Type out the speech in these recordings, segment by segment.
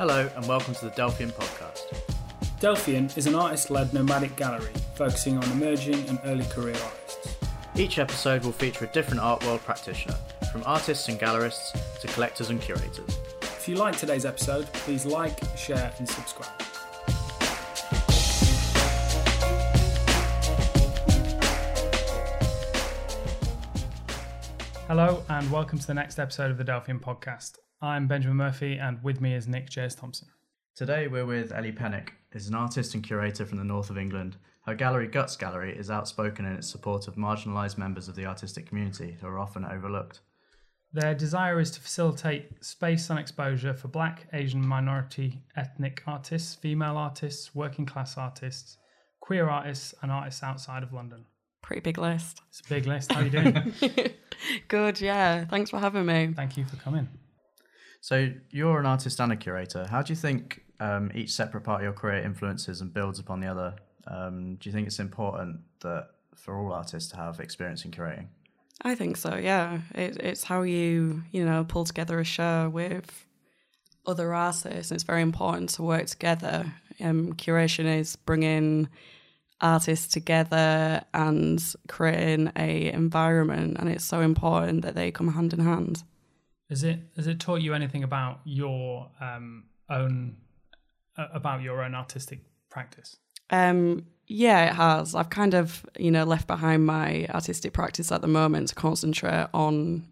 Hello, and welcome to the Delphian podcast. Delphian is an artist led nomadic gallery focusing on emerging and early career artists. Each episode will feature a different art world practitioner, from artists and gallerists to collectors and curators. If you like today's episode, please like, share, and subscribe. Hello, and welcome to the next episode of the Delphian podcast. I'm Benjamin Murphy, and with me is Nick J.S. Thompson. Today we're with Ellie Pennick, is an artist and curator from the north of England. Her gallery Guts Gallery is outspoken in its support of marginalised members of the artistic community who are often overlooked. Their desire is to facilitate space and exposure for black, Asian, minority, ethnic artists, female artists, working class artists, queer artists, and artists outside of London. Pretty big list. It's a big list. How are you doing? Good, yeah. Thanks for having me. Thank you for coming. So you're an artist and a curator. How do you think um, each separate part of your career influences and builds upon the other? Um, do you think it's important that for all artists to have experience in curating? I think so, yeah. It, it's how you, you know, pull together a show with other artists. It's very important to work together. Um, curation is bringing artists together and creating a environment, and it's so important that they come hand in hand. Has it has it taught you anything about your um, own uh, about your own artistic practice? Um, yeah, it has. I've kind of, you know, left behind my artistic practice at the moment to concentrate on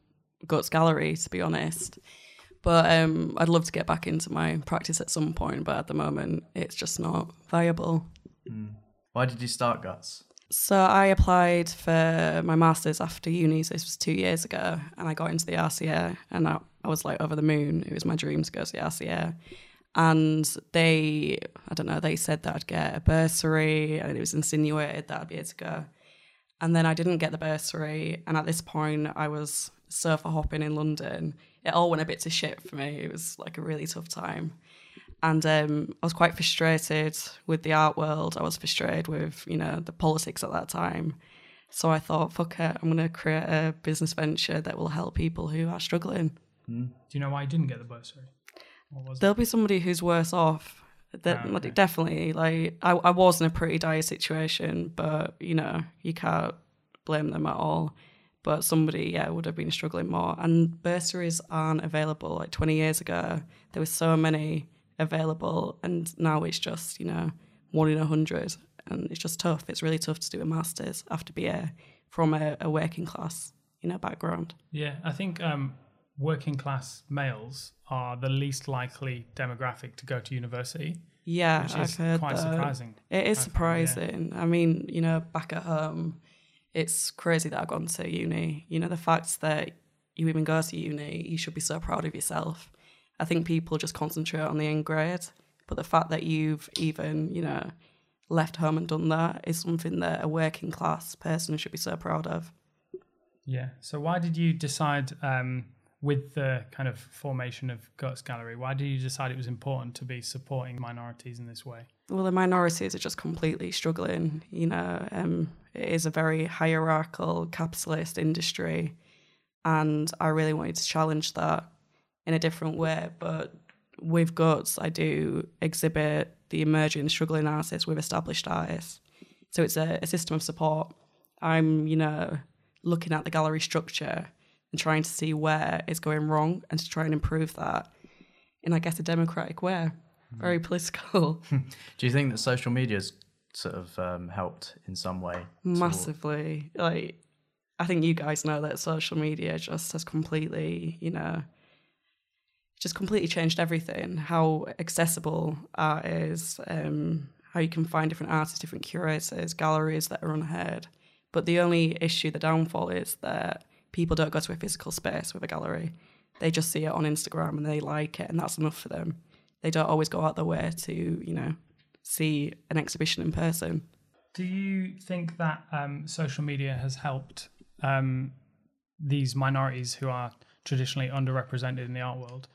Guts Gallery, to be honest. But um, I'd love to get back into my practice at some point, but at the moment, it's just not viable. Mm. Why did you start Guts? So I applied for my masters after uni. So this was two years ago, and I got into the RCA, and I, I was like over the moon. It was my dream to go to the RCA, and they, I don't know, they said that I'd get a bursary, and it was insinuated that I'd be able to go. And then I didn't get the bursary, and at this point, I was surfer hopping in London. It all went a bit to shit for me. It was like a really tough time and um, I was quite frustrated with the art world. I was frustrated with you know the politics at that time. So I thought, fuck it, I'm going to create a business venture that will help people who are struggling. Mm. Do you know why you didn't get the bursary? There'll be somebody who's worse off. That oh, okay. definitely like I, I was in a pretty dire situation, but you know you can't blame them at all. But somebody, yeah, would have been struggling more. And bursaries aren't available. Like 20 years ago, there were so many available, and now it's just you know one in a hundred, and it's just tough. It's really tough to do a masters after BA from a, a working class you know background. Yeah, I think um, working class males are the least likely demographic to go to university. Yeah, which I've heard quite that. surprising. It is surprising. yeah. I mean, you know, back at home, it's crazy that I've gone to uni. You know, the fact that you even go to uni, you should be so proud of yourself. I think people just concentrate on the end grade. But the fact that you've even, you know, left home and done that is something that a working class person should be so proud of. Yeah. So why did you decide um, with the kind of formation of Guts Gallery, why did you decide it was important to be supporting minorities in this way? Well, the minorities are just completely struggling. You know, um, it is a very hierarchical capitalist industry, and I really wanted to challenge that in a different way. But with Guts, I do exhibit the emerging, struggling artists with established artists. So it's a, a system of support. I'm, you know, looking at the gallery structure and trying to see where it's going wrong and to try and improve that in, I guess, a democratic way. Mm. Very political. Do you think that social media's sort of um, helped in some way? Massively. Like, I think you guys know that social media just has completely, you know, just completely changed everything. How accessible art is, um, how you can find different artists, different curators, galleries that are unheard. But the only issue, the downfall, is that people don't go to a physical space with a gallery. They just see it on Instagram and they like it, and that's enough for them. They don't always go out their way to, you know, see an exhibition in person. Do you think that um, social media has helped um, these minorities who are traditionally underrepresented in the art world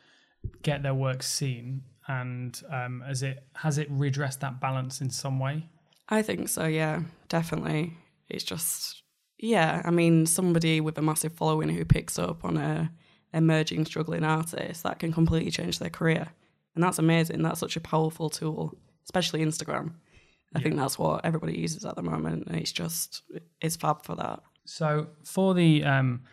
get their work seen and um, has it has it redressed that balance in some way i think so yeah definitely it's just yeah i mean somebody with a massive following who picks up on a emerging struggling artist that can completely change their career And that's amazing. That's such a powerful tool, especially Instagram. I think that's what everybody uses at the moment. And it's just, it's fab for that. So for the um,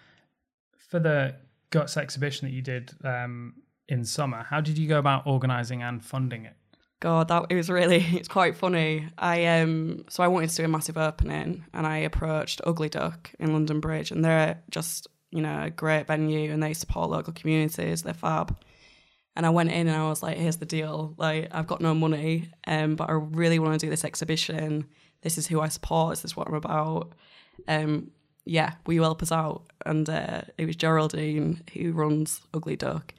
for the guts exhibition that you did um, in summer, how did you go about organising and funding it? God, that it was really it's quite funny. I um so I wanted to do a massive opening and I approached Ugly Duck in London Bridge and they're just, you know, a great venue and they support local communities, they're fab. And I went in and I was like, here's the deal. Like I've got no money, um, but I really want to do this exhibition. This is who I support, this is what I'm about. Um yeah, will you help us out? And uh, it was Geraldine who runs Ugly Duck.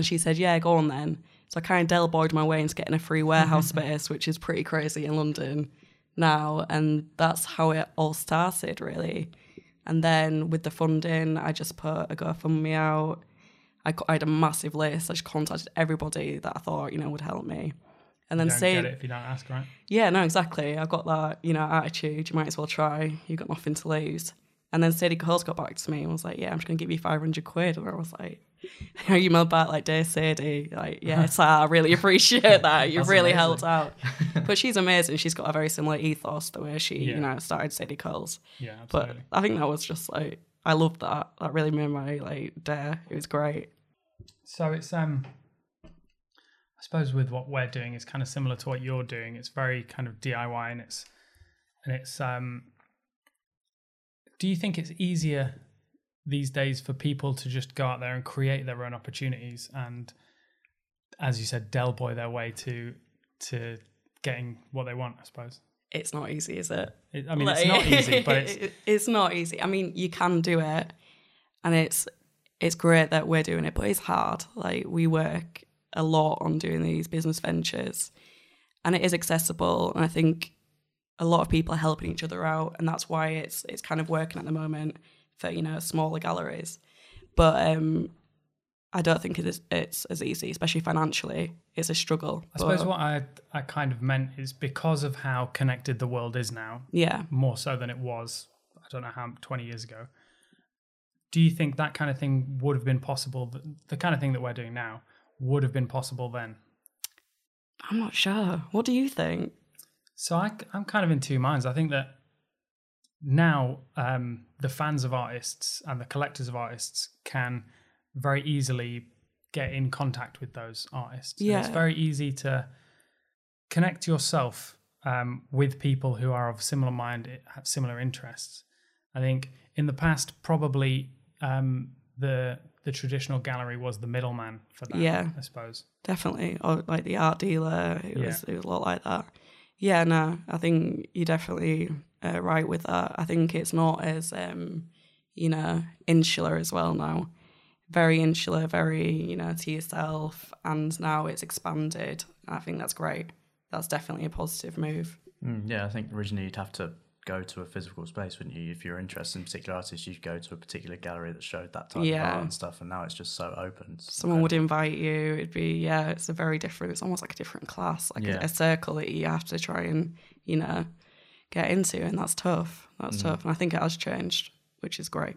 And she said, Yeah, go on then. So I kind of Del Boy'd my way into getting a free warehouse space, which is pretty crazy in London now. And that's how it all started, really. And then with the funding, I just put a GoFundMe out. I, I had a massive list. I just contacted everybody that I thought, you know, would help me. And then say, get it if you don't ask, right? yeah, no, exactly. I've got that, you know, attitude. You might as well try. You've got nothing to lose. And then Sadie Coles got back to me and was like, yeah, I'm just going to give you 500 quid. And I was like, you emailed back like, dear Sadie, like, yes, I really appreciate that. You've really amazing. helped out. but she's amazing. She's got a very similar ethos the way she, Yeah. you know, started Sadie Coles. Yeah, But. I think that was just like, I loved that. That really made my like day. It was great. So it's um I suppose with what we're doing is kind of similar to what you're doing. It's very kind of DIY and it's and it's um do you think it's easier these days for people to just go out there and create their own opportunities and as you said, Del Boy their way to to getting what they want, I suppose. It's not easy, is it? It, I mean, Like- it's not easy, but it's it's not easy. I mean, you can do it, and it's it's great that we're doing it, but it's hard. Like we work a lot on doing these business ventures, and it is accessible. And I think a lot of people are helping each other out, and that's why it's it's kind of working at the moment for you know smaller galleries. But um, I don't think it is it's as easy, especially financially. It's a struggle. I suppose what I I kind of meant is because of how connected the world is now, yeah, more so than it was i don't know how 20 years ago do you think that kind of thing would have been possible the kind of thing that we're doing now would have been possible then I'm not sure. What do you think? So I, am kind of in two minds i think that now um, the fans of artists and the collectors of artists can very easily get in contact with those artists And it's very easy to connect yourself um, with people who are of similar mind, have similar interests. I think in the past, probably um, the the traditional gallery was the middleman for that. Yeah. I suppose. definitely or like the art dealer it was it was a lot like that yeah no i think you're definitely uh, right with that. I think it's not as um you know insular as well now. Very insular very you know to yourself and now it's expanded. I think that's great. That's definitely a positive move. Mm, yeah, I think originally you'd have to go to a physical space, wouldn't you? If you're interested in particular artists, you'd go to a particular gallery that showed that type of art and stuff. And now it's just so open. It's someone would invite you it'd be yeah it's a very different it's almost like a different class like a- a, circle that you have to try and you know get into and that's tough that's Mm. tough and i think it has changed which is great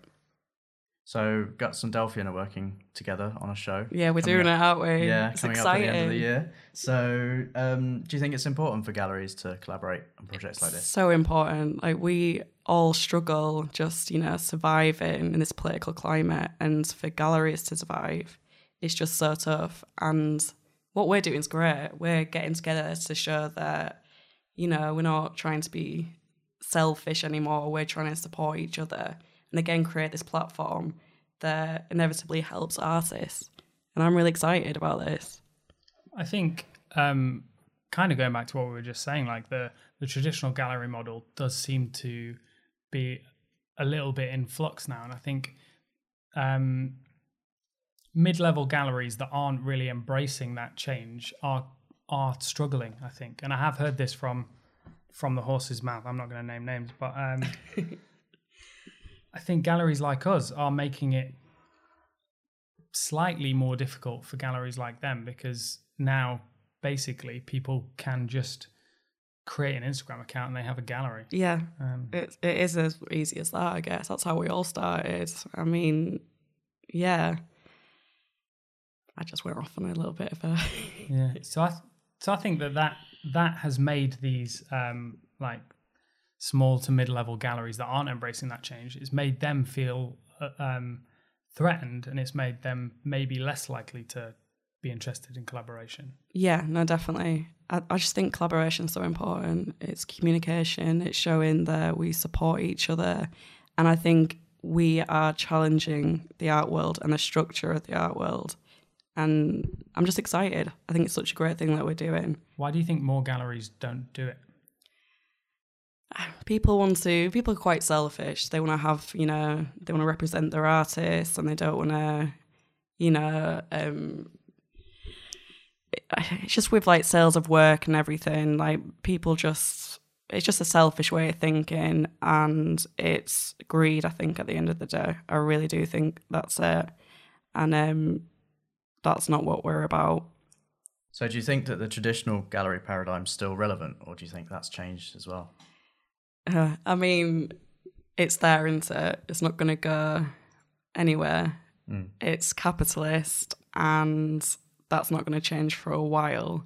So Guts and Delphian are working together on a show. yeah we're doing up- it aren't we? Yeah, it's coming exciting up at the end of the year. So, um, do you think it's important for galleries to collaborate on projects like this? so important. Like we all struggle just you know surviving in this political climate and for galleries to survive it's just so tough. And what we're doing is great. We're getting together to show that you know we're not trying to be selfish anymore. We're trying to support each other and again create this platform that inevitably helps artists and i'm really excited about this I think um, kind of going back to what we were just saying, like the the traditional gallery model does seem to be a little bit in flux now, and I think um, mid level galleries that aren't really embracing that change are are struggling. I think, and I have heard this from from the horse's mouth. I'm not going to name names, but um, I think galleries like us are making it slightly more difficult for galleries like them because now basically people can just create an Instagram account and they have a gallery. yeah Um, it, it is as easy as that i guess that's how we all started i mean yeah I just went off on a little bit of a yeah. So I so I think that that that has made these um, like small to mid level galleries that aren't embracing that change. It's made them feel uh, um, threatened, and it's made them maybe less likely to be interested in collaboration. Yeah, no, definitely. I, I just think collaboration is so important. It's communication, it's showing that we support each other. And I think we are challenging the art world and the structure of the art world. And I'm just excited. I think it's such a great thing that we're doing. Why do you think more galleries don't do it? People want to, people are quite selfish. They want to have, you know, they want to represent their artists and they don't want to, you know, um, it's just with like sales of work and everything, like people just it's just a selfish way of thinking and it's greed, I think, at the end of the day. I really do think that's it. And um that's not what we're about. So do you think that the traditional gallery paradigm is still relevant or do you think that's changed as well? Uh, I mean, it's there, isn't it? It's not gonna go anywhere. Mm. It's capitalist and that's not going to change for a while.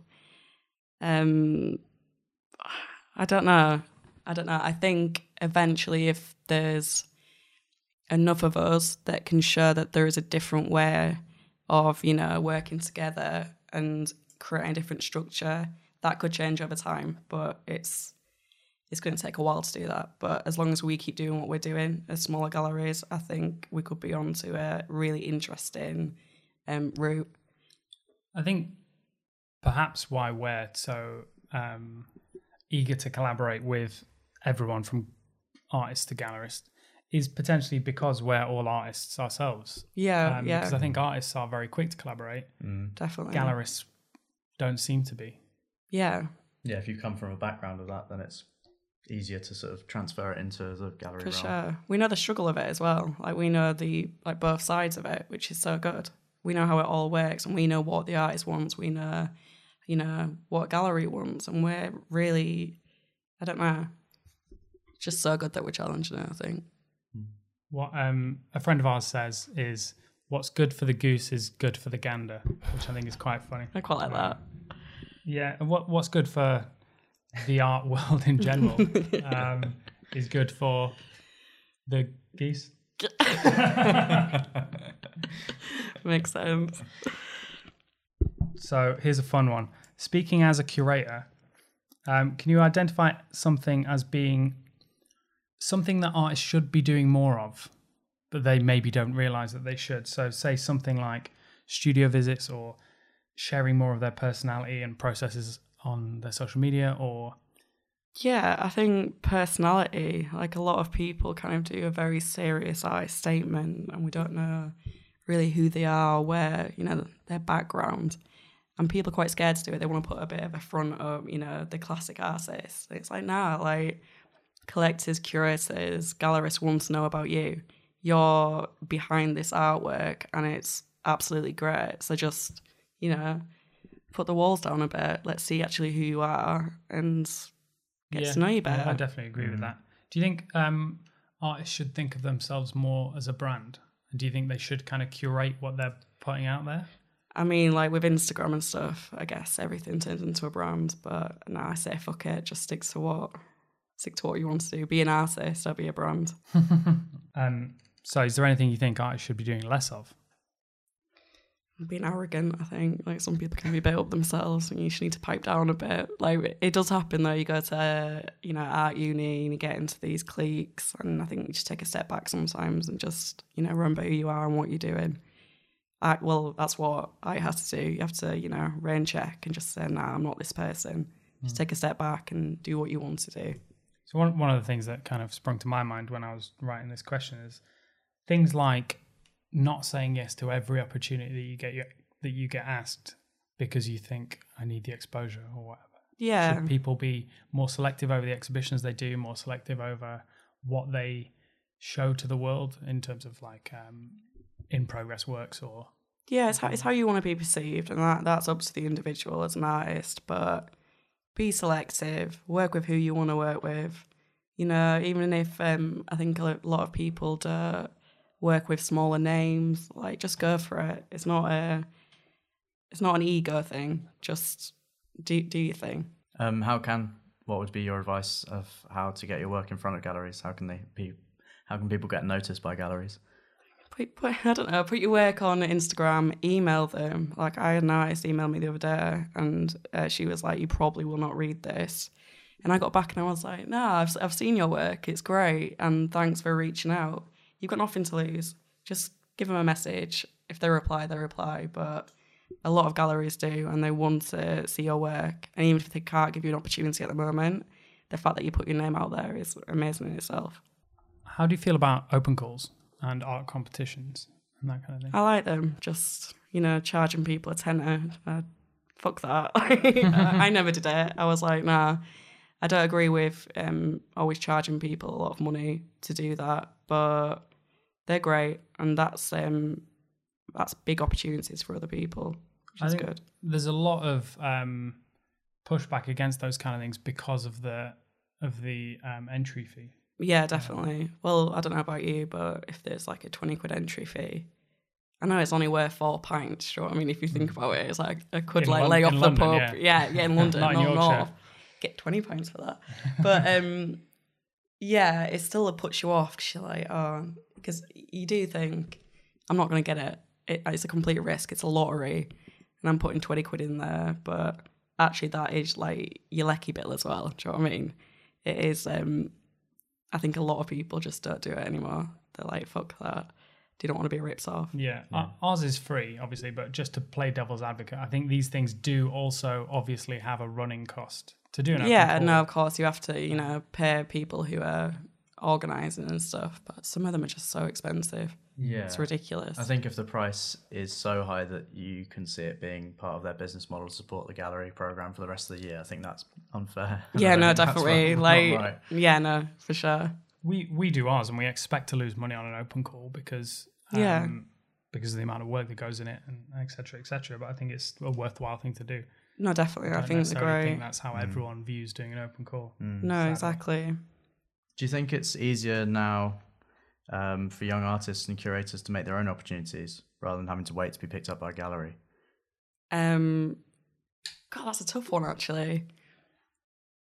Um, I don't know. I don't know. I think eventually, if there's enough of us that can show that there is a different way of, you know, working together and creating a different structure, that could change over time. But it's it's going to take a while to do that. But as long as we keep doing what we're doing as smaller galleries, I think we could be on to a really interesting um, route. I think perhaps why we're so um, eager to collaborate with everyone from artists to gallerist is potentially because we're all artists ourselves. Yeah, um, yeah. Because I think artists are very quick to collaborate. Mm. Definitely. Gallerists don't seem to be. Yeah. Yeah, if you come from a background of that, then it's easier to sort of transfer it into the gallery. For realm. sure. We know the struggle of it as well. Like we know the like both sides of it, which is so good we know how it all works and we know what the artist wants we know you know what gallery wants and we're really i don't know just so good that we're challenging it i think what um, a friend of ours says is what's good for the goose is good for the gander which i think is quite funny i quite like that yeah and what what's good for the art world in general um, is good for the geese Makes sense. So here's a fun one. Speaking as a curator, um, can you identify something as being something that artists should be doing more of, but they maybe don't realize that they should? So, say something like studio visits or sharing more of their personality and processes on their social media or yeah, I think personality, like a lot of people kind of do a very serious eye statement and we don't know really who they are, where, you know, their background. And people are quite scared to do it. They want to put a bit of a front of, you know, the classic artist. It's like, nah, like collectors, curators, gallerists want to know about you. You're behind this artwork and it's absolutely great. So just, you know, put the walls down a bit. Let's see actually who you are and get yeah, to know you better. Yeah, I definitely agree mm. with that. Do you think um, artists should think of themselves more as a brand? Do you think they should kind of curate what they're putting out there? I mean, like with Instagram and stuff, I guess everything turns into a brand. But now I say fuck it, just stick to what stick to what you want to do. Be an artist, or be a brand. um, so, is there anything you think artists should be doing less of? Being arrogant. I think like some people can be a bit up themselves, and you just need to pipe down a bit. Like it does happen though. You go to you know art uni and you get into these cliques, and I think you just take a step back sometimes and just you know remember who you are and what you're doing. I, well, that's what I have to do. You have to, you know, rain check and just say, "Nah, I'm not this person." Mm. Just take a step back and do what you want to do. So one one of the things that kind of sprung to my mind when I was writing this question is things like not saying yes to every opportunity that you get that you get asked because you think I need the exposure or whatever. Yeah. Should people be more selective over the exhibitions they do, more selective over what they show to the world in terms of like um, in progress works or yeah, it's how, it's how you want to be perceived, and that that's up to the individual as an artist. But be selective, work with who you want to work with. You know, even if um, I think a lot of people do work with smaller names. Like, just go for it. It's not a, it's not an ego thing. Just do do your thing. Um, how can what would be your advice of how to get your work in front of galleries? How can they be? How can people get noticed by galleries? Put, put, I don't know. Put your work on Instagram. Email them. Like I had an artist email me the other day, and uh, she was like, "You probably will not read this." And I got back and I was like, "No, I've I've seen your work. It's great, and thanks for reaching out. You've got nothing to lose. Just give them a message. If they reply, they reply. But a lot of galleries do, and they want to see your work. And even if they can't give you an opportunity at the moment, the fact that you put your name out there is amazing in itself. How do you feel about open calls and art competitions and that kind of thing? I like them. Just you know, charging people a tenner. Uh, fuck that. I never did it. I was like, nah. I don't agree with um, always charging people a lot of money to do that, but they're great, and that's um, that's big opportunities for other people, which I is good. There's a lot of um, pushback against those kind of things because of the of the um, entry fee. Yeah, definitely. Well, I don't know about you, but if there's like a 20 quid entry fee, I know it's only worth four pints. Sure. I mean, if you think about it, it's like I could In like Lon- lay off the London, pub. yeah. Yeah, yeah, in London, Not in Yorkshire. north. Get 20 pounds for that. But um, yeah, it still puts you off because you're like, oh, because you do think, I'm not going to get it. it. It's a complete risk. It's a lottery. And I'm putting 20 quid in there. But actually, that is like your lecky bill as well. Do you know what I mean? It is, um, I think a lot of people just don't do it anymore. They're like, fuck that. They don't want to be ripped off. Yeah, o- ours is free, obviously, but just to play devil's advocate, I think these things do also obviously have a running cost to do an yeah, no, of course you have to, you know, pay people who are organising and stuff, but some of them are just so expensive. Yeah, It's ridiculous. I think if the price is so high that you can see it being part of their business model to support the gallery program for the rest of the year, I think that's unfair. yeah, no, definitely. not- not like, right. yeah, no, for sure. We we do ours, and we expect to lose money on an open call because um, Yeah. because of the amount of work that goes in it, and etc cetera, et cetera. But I think it's a worthwhile thing to do. No, definitely. I don't think they're necessarily great. think that's how everyone views doing an open call. no, sadly. exactly. Do you think it's easier now um, for young artists and curators to make their own opportunities rather than having to wait to be picked up by a gallery? Um, God, that's a tough one actually.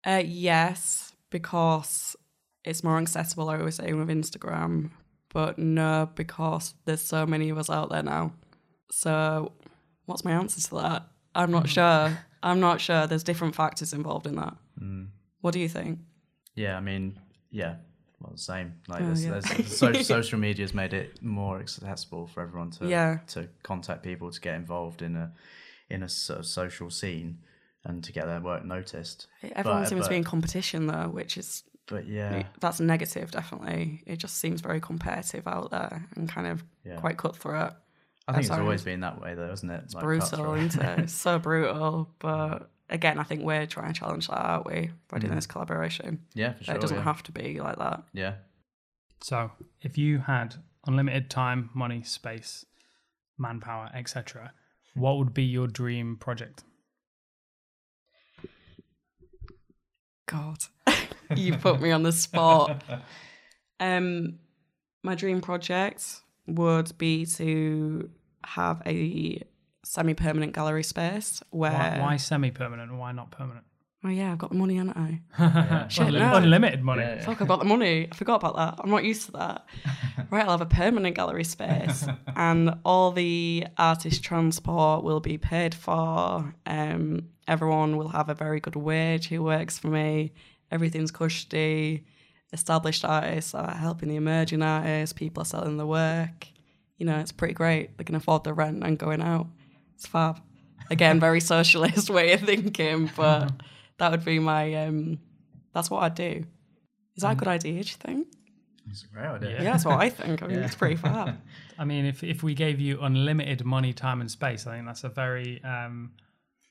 Uh, yes, because it's more accessible. I always say with Instagram, but no, because there's so many of us out there now. So, what's my answer to that? I'm not hmm. sure. I'm not sure. There's different factors involved in that. Hmm. What do you think? Yeah, I mean, yeah, well, the same. Like, Oh, there's, yeah. there's, so, social media's made it more accessible for everyone to Yeah. to contact people to get involved in a in a sort of social scene and to get their work noticed. Everyone But- seems to be in competition though, which is But yeah, that's negative. Definitely, it just seems very competitive out there and kind of Yeah. quite cutthroat. I think it's sorry. always been that way, though, isn't it? It's brutal, isn't it? It's so brutal. But again, I think we're trying to challenge that, aren't we? By doing mm. this collaboration. Yeah, for sure. it doesn't yeah. have to be like that. yeah. So, if you had unlimited time, money, space, manpower, etc., what would be your dream project? God, you put me on the spot. Um, my dream project would be to have a semi-permanent gallery space where. Why, why semi-permanent and why not permanent? Oh yeah, I've got the money, haven't I? Shit, Unli- no. Unlimited money. Yeah, yeah. Fuck, I've got the money. I forgot about that. I'm not used to that. Right, I'll have a permanent gallery space, and all the artist transport will be paid for. Um, everyone will have a very good wage who works for me. Everything's cushy. Established artists are helping the emerging artists. People are selling the work. You know, it's pretty great. They can afford the rent and going out. It's fab. Again, very socialist way of thinking, but that would be my. Um, that's what I'd do. Is that a good idea? Do you think? It's a great idea. Yeah. Yeah, that's what I think. I mean, it's pretty fab. I mean, if if we gave you unlimited money, time, and space, I think that's a very um,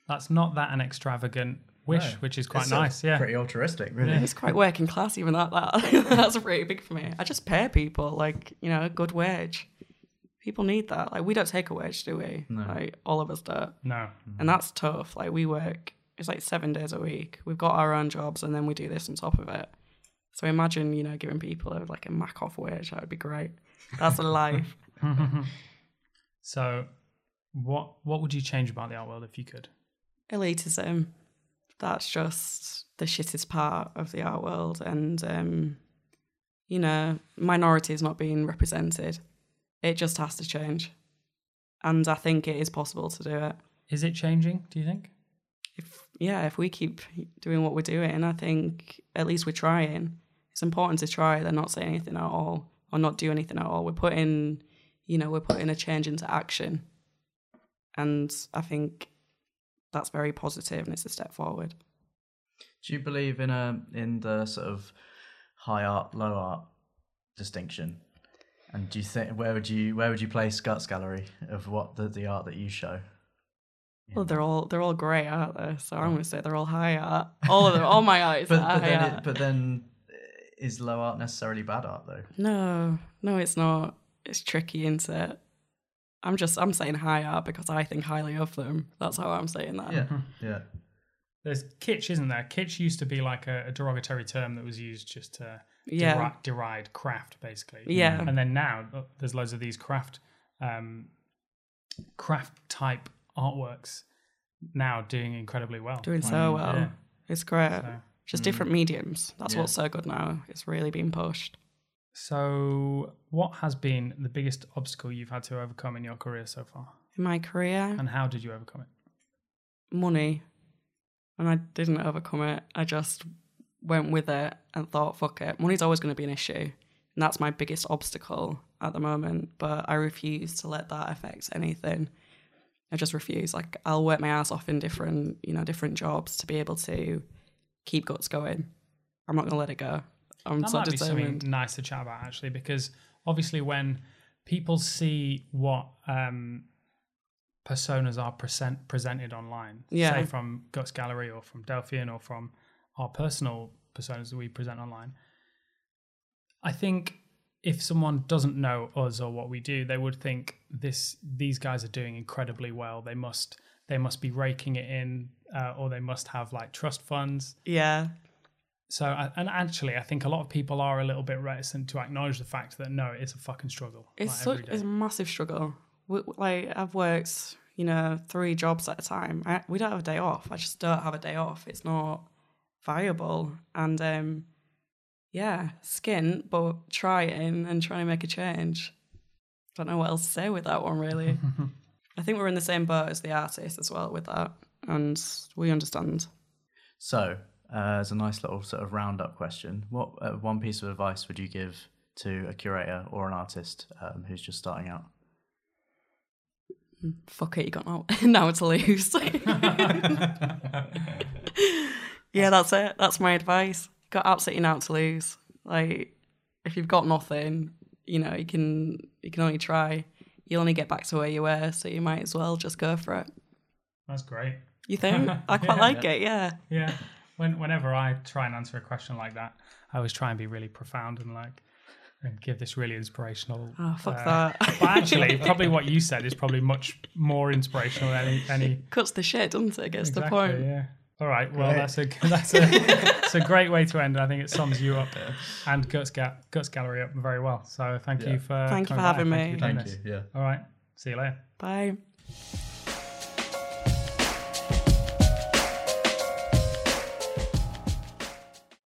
that's not that an extravagant wish, No. which is quite It's, nice. Yeah, Pretty altruistic, really. It's quite working class, even that. That that's pretty big for me. I just pay people like you know a good wage. People need that. Like we don't take a wage, do we? No. Like all of us don't, no, and that's tough. Like we work. It's like seven days a week. We've got our own jobs, and then we do this on top of it. So imagine, you know, giving people a, like a mac off wage. That would be great. That's a life. So, What What would you change about the art world if you could? elitism. That's just the shittest part of the art world, and um, you know, minorities not being represented. It just has to change, and I think it is possible to do it. Is it changing? Do you think? If yeah, if we keep doing what we're doing, I think at least we're trying. It's important to try. They're not saying anything at all, or not do anything at all. We're putting, you know, we're putting a change into action, and I think that's very positive and it's a step forward. Do you believe in a in the sort of high art, low art distinction? And do you think where would you where would you place Guts Gallery of what the, the art that you show? Well, they're all they're all great, aren't they? So I'm going to say they're all high art. All of them, all my art is But, high but then art. it, but then uh, is low art necessarily bad art though? no, no, it's not. It's tricky, isn't it? I'm just I'm saying high art because I think highly of them. That's how I'm saying that. Yeah, yeah. There's kitsch, isn't there? Kitsch used to be like a, a derogatory term that was used just to Yeah. deri- deride craft, basically. Yeah. And then now uh, there's loads of these craft, um, craft type artworks now doing incredibly well. Doing Like, so well. yeah, It's great. so. Just different mediums. That's Yeah. what's so good now. It's really being pushed. So, what has been the biggest obstacle you've had to overcome in your career so far, In my career, and how did you overcome it? money. And I didn't overcome it. I just went with it and thought, fuck it. Money's always going to be an issue. And that's my biggest obstacle at the moment. But I refuse to let that affect anything. I just refuse. Like I'll work my ass off in different, you know, different jobs to be able to keep guts going. I'm not gonna let it go. I'm That might be something nice to chat about actually, because obviously when people see what um, personas are present, presented online, Yeah. say from Guts Gallery or from Delphian or from our personal personas that we present online, I think if someone doesn't know us or what we do, they would think this these guys are doing incredibly well. They must they must be raking it in, uh, or they must have like trust funds. Yeah. So, and actually, I think a lot of people are a little bit reticent to acknowledge the fact that no, it's a fucking struggle. It's like, such it's a massive struggle. We, like I've worked, you know, three jobs at a time. I, we don't have a day off. I just don't have a day off. It's not viable. And um, yeah, skin, but trying and trying to make a change. Don't know what else to say with that one really. I think we're in the same boat as the artist as well with that, and we understand. So, uh, as a nice little sort of roundup question, what uh, one piece of advice would you give to a curator or an artist um, who's just starting out? Fuck it, you got now, now to lose. yeah, that's it. That's my advice. Got absolutely now to lose. Like, if you've got nothing, you know, you can you can only try. You'll only get back to where you were, so you might as well just go for it. That's great. You think? I quite Yeah. like it. Yeah. Yeah. When, whenever I try and answer a question like that, I always try and be really profound and like, and give this really inspirational. Oh fuck uh, that. But actually, probably what you said is probably much more inspirational than any. any Cuts the shit, doesn't it? Gets the point. Yeah. All right. Well, Great. that's a that's a that's a great way to end. I think it sums you up and Guts Ga- Guts Gallery up very well. So thank Yeah. you for Thank you for having by. me. Thank you for doing this. Yeah. All right. See you later. Bye.